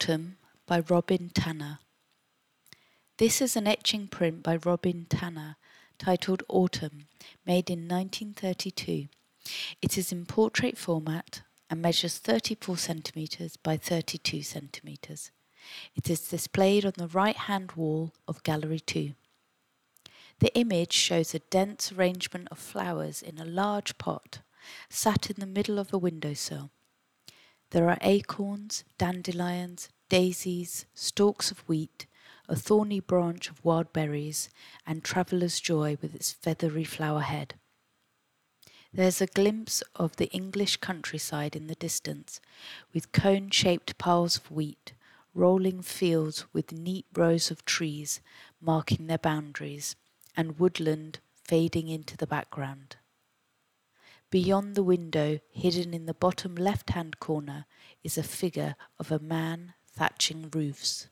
Autumn by Robin Tanner. This is an etching print by Robin Tanner titled Autumn, made in 1932. It is in portrait format and measures 34 centimeters by 32 centimeters. It is displayed on the right hand wall of Gallery 2. The image shows a dense arrangement of flowers in a large pot, sat in the middle of a windowsill. There are acorns, dandelions, daisies, stalks of wheat, a thorny branch of wild berries, and traveller's joy with its feathery flower head. There's a glimpse of the English countryside in the distance, with cone shaped piles of wheat, rolling fields with neat rows of trees marking their boundaries, and woodland fading into the background. Beyond the window, hidden in the bottom left hand corner, is a figure of a man thatching roofs.